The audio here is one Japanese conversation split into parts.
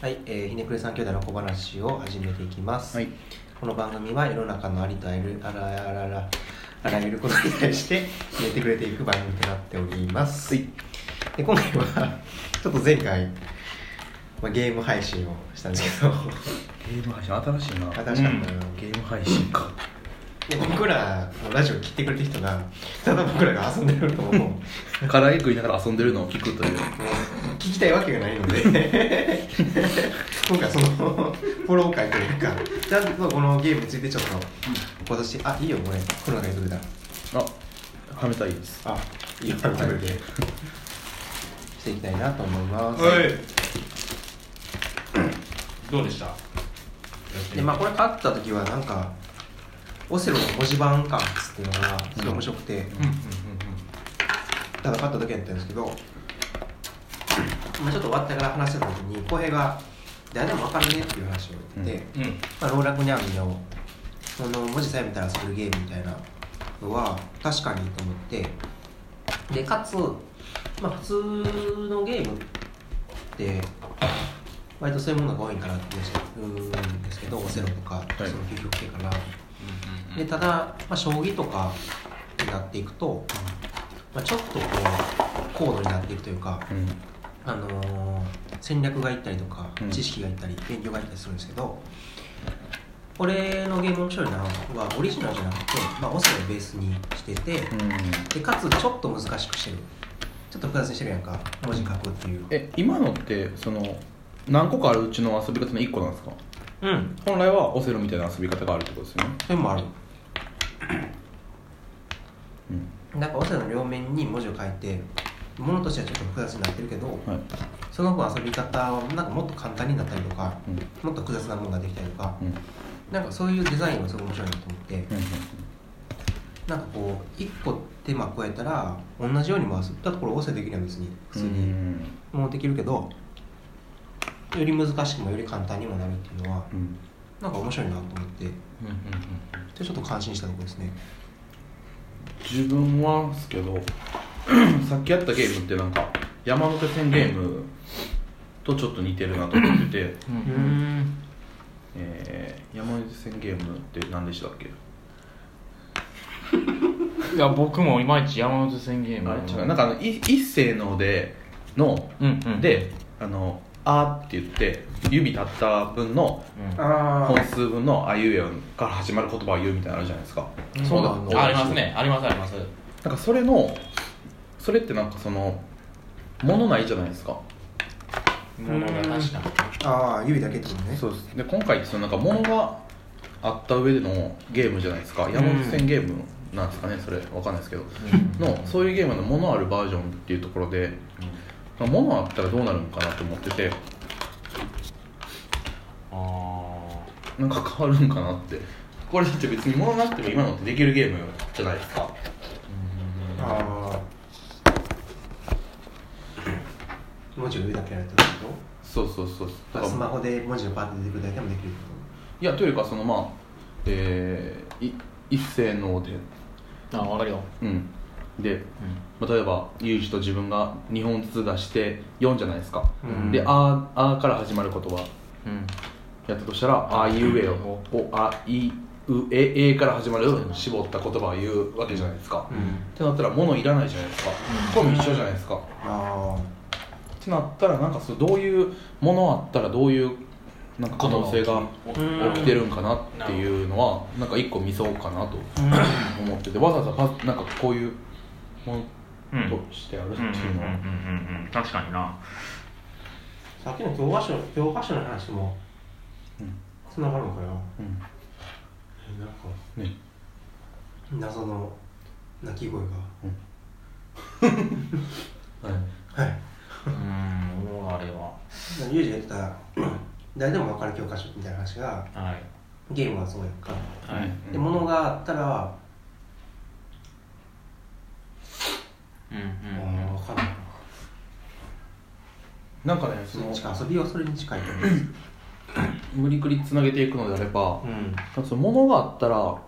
はい、えーひねくれ三兄弟の小話を始めていきます、はい。この番組は世の中のありとあらゆるあらあらあらあらゆることに対して決めてくれていく番組となっております、はい。で今回はちょっと前回、まあ、ゲーム配信をしたんですけど。ゲーム配信新しいな。新しかったよ、ゲーム配信か。で僕らのラジオ聞いてくれてる人がただ僕らが遊んでるのを唐揚げ食いながら遊んでるのを聞くという。聞きたいわけがないので。今回そのフォロー会というかちゃんとこのゲームについてちょっと今年あいいよこれ。コロナが言ってくれた。あはめたいです。あいいよ食べて。していきたいなと思います。どうでした？でまあこれ買った時はなんかオセロの文字盤感っていうのがすごい面白くて、ただ買った時やったんですけど、まあ、ちょっと終わってから話してた時に浩平が「誰でも分かるね」っていう話を言ってて、うん。うん。まあ、老若にゃんのその文字さえ見たら遊べるゲームみたいなのは確かにと思って。でかつ、まあ、普通のゲームって割とそういうものが多いんかなって気がるんですけどオセロとか、い。その究極系かなでただ、まあ、将棋とかになっていくと、まあ、ちょっとこう高度になっていくというか、うん。あのー戦略がいったりとかうん。知識がいったり勉強がいったりするんですけど、これのゲーム面白いなのはオリジナルじゃなくて、まあ、オセロをベースにしてて、うん。でかつちょっと難しくしてる。ちょっと複雑にしてるやんか文字書くっていう。え今のってその何個かあるうちの遊び方の1個なんですか？うん。本来はオセロみたいな遊び方があるってことですよね。それもある。うんなんかオセロの両面に文字を書いてものとしてはちょっと複雑になってるけど、はい。その分遊び方はなんかもっと簡単になったりとかうん。もっと複雑なものができたりとかうん。なんかそういうデザインがすごい面白いなと思って、うんなんかこう一個手間加えたら同じように回す。だってこれオセできるやん別に。普通うにん。もうできるけどより難しくもより簡単にもなるっていうのはうんなんか面白いなと思って。うんうんでちょっと感心したところですね。自分はですけど さっきやったゲームってなんか山手線ゲームとちょっと似てるなと思ってて、うん。えー山手線ゲームって何でしたっけ？いや僕もいまいち山手線ゲーム。あれ違う。なんかあのい一斉のでのうんうん。であの「あ」って言って指立った分の本数分の「あいうえお」から始まる言葉を言うみたいなのあるじゃないですか。そうなんだ。あありますね。ありますあります。なんかそれのそれってなんかそのものないじゃないですか。ものが確かに。ああ指だけってことね。そうです。で今回ってそのなんかものがあった上でのゲームじゃないですか。山手線ゲームなんですかねそれ。わかんないですけど。のそういうゲームのものあるバージョンっていうところでものあったらどうなるのかなと思ってて。あなんか変わるんかなって。これだって別に物なくても今のってできるゲームじゃないですか。ああ文字を指だけやるってこそうそうそう。だから。とスマホで文字がパッと出てくるだけでもできるってこいやというかそのまあえー、い一斉ので。あ分かるよ。うんで、まあ、例えばユージと自分が2本ずつ出して4じゃないですか、うん。で「あ」あから始まる言葉。うん。やったとしたら「あいうえお」おあいうええから始まる絞った言葉を言うわけじゃないですか、とってなったら物いらないじゃないですか、うん。これも一緒じゃないですか。っあてなったらなんかそうどういうものあったらどういうなんか可能性がうん。起きてるんかなっていうのはなんか一個見そうかなとあ思っててわざわざパなんかこういうもうん。のとしてあるってうんうんうんいうのはうんうん。確かにな。さっきの教科書教科書の話もうん。つながるのかなうん。えなんかね。謎の鳴き声が。はい。はい。うんもうあれは。ユージが言ってた 誰でも分かる教科書みたいな話がはい。ゲームはそうやんか。はい。うん。で物があったらうんうん分かんないなんかねその遊びはそれに近いと思う無理くりつなげていくのであればうん。その物があったら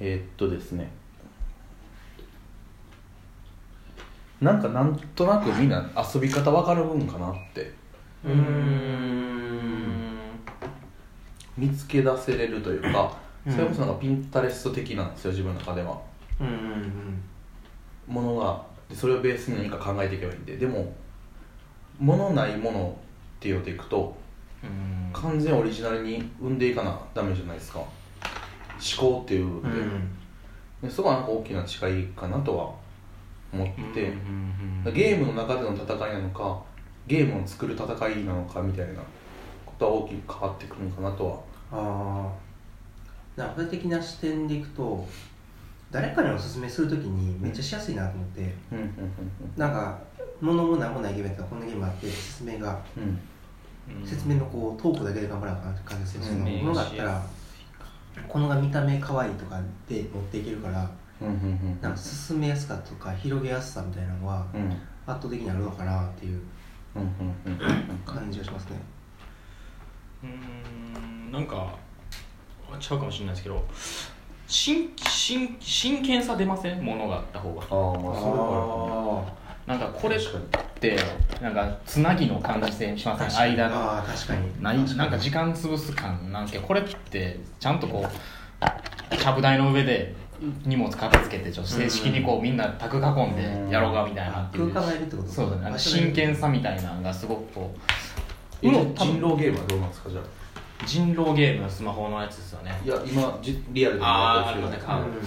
えーっとですね。なんかなんとなくみんな遊び方わかるんかなって。うーん。見つけ出せれるというか、うん。それこそなんかピンタレスト的なんですよ自分の中では。うんうんものがでそれをベースに何か考えていけばいいんで。でもものないものっていうのでいくとうん。完全オリジナルに生んでいかなダメじゃないですか。思考っていうので,、うん。でそこはなんか大きな違いかなとは思って、うんゲームの中での戦いなのかゲームを作る戦いなのかみたいなことは大きく変わってくるのかなとは。ああ的な視点でいくと誰かにおすすめするときにめっちゃしやすいなと思って、うんうんなんか物も何もないゲームやったらこんなゲームあって説明がうん。説明のこうトークだけで頑張らなあかん。感じでするうんけど、ものがあったらこのが見た目可愛いとかで持っていけるからなんか進めやすさとか広げやすさみたいなのはうん。圧倒的にあるのかなっていう感じがしますね。うんなんかちゃうかもしれないですけど真真真剣さ出ません？ものがあった方が。ああまあそれはなんかこれってなんかつなぎの感じ性しません？間の。ああ確かに。ないなんか時間潰す感なんですけどこれってちゃんとこうちゃぶ台の上で荷物片付けてちょっと正式にこうみんな卓囲んでやろうがみたいなっていう。空間がいるってことそうだね。真剣さみたいなのがすごくこう人狼ゲームはどうなんですかじゃあ？人狼ゲームのスマホのやつですよね。いや今じリアルであーやってるあるのねうん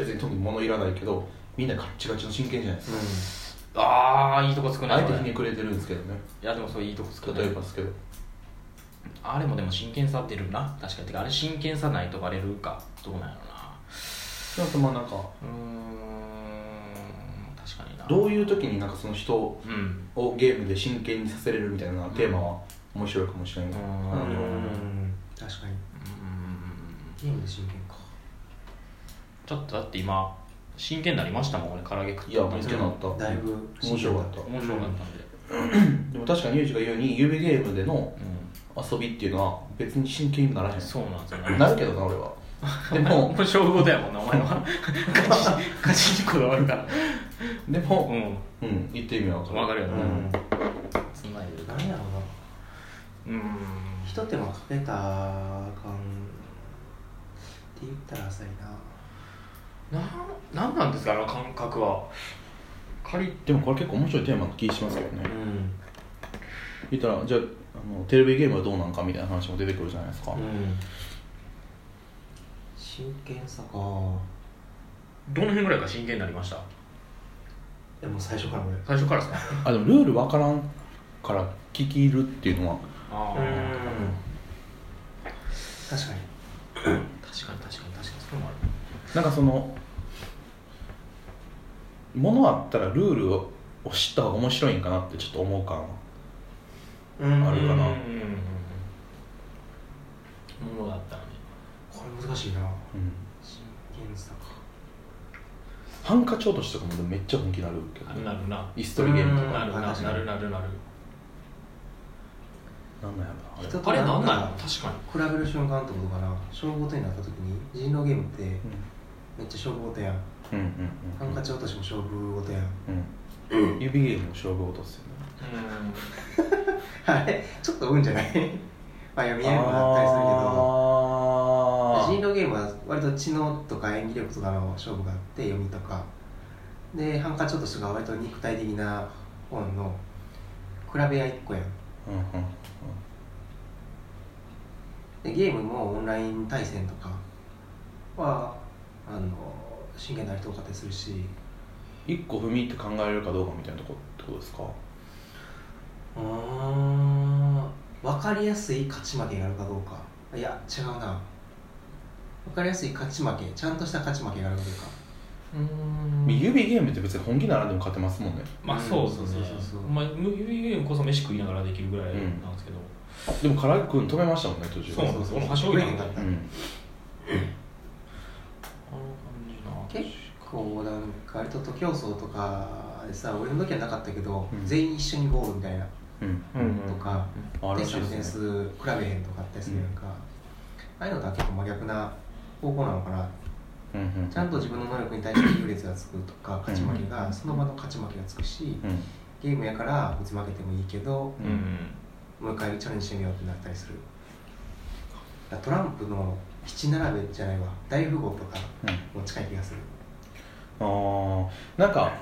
別に特に物いらないけどみんなガッチガチの真剣じゃないですか、ああいいとこつくねあえてひねくれてるんですけどね。いやでもそれいいとこつくね例えばですけど。あれもでも真剣さ出るな。確かに。てかあれ真剣さないとバレるか。どうなんやろな。ちょっとまあなんかうーん確かにな。どういう時になんかその人うん。をゲームで真剣にさせれるみたいなテーマは？面白いかもしれない、うんうん確かに。うん。ゲームで真剣か。ちょっとだって今真剣になりましたもん俺唐揚げ食って。いやめっちゃなった。だいぶ。面白かった。面白かったんで、でも確かにユージが言うように指ゲームでのう遊びっていうのは別に真剣にならへん。ん、そうなんですよね。なるけどな俺は。ででも も勝負事やもんなお前は。勝 ち勝ちにこだわるから。でもうん。うん言ってる意味は分かるわかるよね、うん。つないでる何やろひと手間かけた感って言ったら浅いな。ななんなんですかあの感覚は。仮でもこれ結構面白いテーマな気しますけどね。うん。言ったらじゃああのテレビゲームはどうなんかみたいな話も出てくるじゃないですか、うん。真剣さか。どの辺ぐらいから真剣になりました？でも最初から俺。最初からですか？あでもルール分からんから聞き入るっていうのはあうん。確かに。確かに確かに確かに。それもあるなんかそのものあったらルールを知った方が面白いんかなってちょっと思う感はうん。あるかな。ものだったらね。これ難しいな。うん。真剣さか。ハンカチ落としとかもでもめっちゃ本気になるけど、なるな。イストリゲームとうんか。なるな。なるなるなるなんなんやろな人あれなんなんやかろ確かに。比べる瞬間ってことかな。勝負事になった時に人狼ゲームってめっちゃ勝負事やん。うんうんハンカチ落としも勝負事やん。うん。うん。指ゲームの勝負落とすよね。あれ？ちょっと運じゃない？まあ読みやすくなったりするけど。あ人狼ゲームは割と知能とか演技力とかの勝負があって読みとか。でハンカチ落としが割と肉体的な本の比べ合いっ個やんうんうんでゲームもオンライン対戦とかはあの真剣な人多かったりするし。一個踏み入って考えれるかどうかみたいなとこってことですか？うーん。分かりやすい勝ち負けがあるかどうか。いや違うな。分かりやすい勝ち負けちゃんとした勝ち負けがあるかどうか。うん指ゲームって別に本気ならんでも勝てますもんね。まあそうですねそうそうそう。そうまあ指ゲームこそ飯食いながらできるぐらいなんですけど、でも唐揚げくん止めましたもんね途中そうなんですよ。端折りなんだうん。うんあの感じな結構なんか割と徒競走とかでさ俺の時はなかったけど、うん。全員一緒にゴールみたいな。うん。とか、あるらしい点数の点数比べへんとかあったりするやんか、ああいうのとは結構真逆な方向なのかなうんうんちゃんと自分の能力に対して優劣がつくとか勝ち負けが、うん。その場の勝ち負けがつくし、うん。ゲームやから別に負けてもいいけどうん。うんもう一回チャレンジしてみようってなったりする。トランプの七並べじゃないわ。大富豪とかうん。も近い気がする。あー。なんか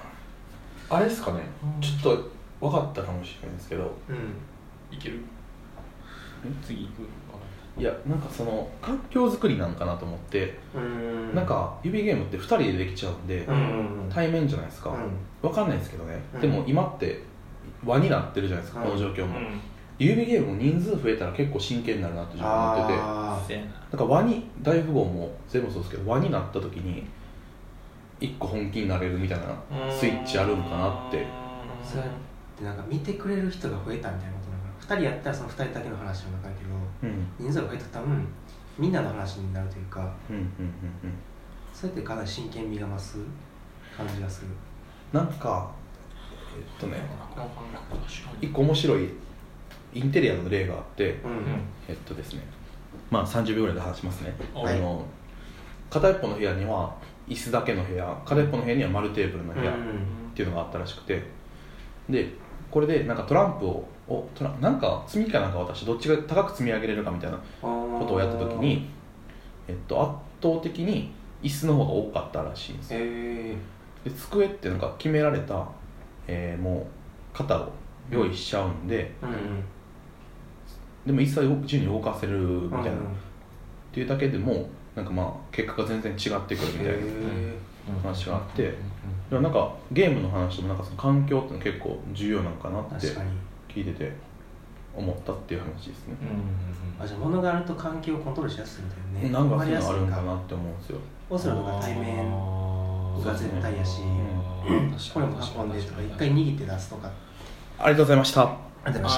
あれですかね。ちょっと分かったかもしれないんですけど。うん。いける？次行く？いやなんかその環境づくりなんかなと思って、うん。なんか指ゲームって2人でできちゃうんで、うん。うんうん対面じゃないですか、うん。分かんないですけどね、うん。でも今って輪になってるじゃないですか、うん。この状況も、うん。指ゲームも人数増えたら結構真剣になるなって自分思ってて。な。なんか輪に大富豪も全部そうですけど輪になった時に一個本気になれるみたいなスイッチあるんかなって。あそうやってなんか見てくれる人が増えたみたいな2人やったらその2人だけの話の中やけどうん。人数が増えたら多分みんなの話になるというかうんうんうんうん。そうやってかなり真剣味が増す感じがする。なんかえっとね一個面白いインテリアの例があって、うんうん。えっとですね。まあ30秒ぐらいで話しますね、はい。あの片一方の部屋には椅子だけの部屋片一方の部屋には丸テーブルの部屋っうんていうのがあったらしくて。でこれでなんかトランプををトラなんか積み木かなんか渡してどっちが高く積み上げれるかみたいなこことをやった時に、えっと、圧倒的に椅子の方が多かったらしいんですよ。で机ってなんか決められた、えーもう型を用意しちゃうんで、うんうん。でも一切自由に動かせるみたいな、っうん。ていうだけでもなんかまあ結果が全然違ってくるみたいなへ話があってでもなんかゲームの話でもなんかその環境ってのは結構重要なのかなって確かに。聞いてて思ったっていう話ですね、あじゃあ物があると環境をコントロールしやすいみたいなね。なんかそういうのあるんかわなって思うんですよ。オスロとか対面が絶対やしうん。これも運んでとか一回握って出すとか。ありがとうございました。ありがとうございました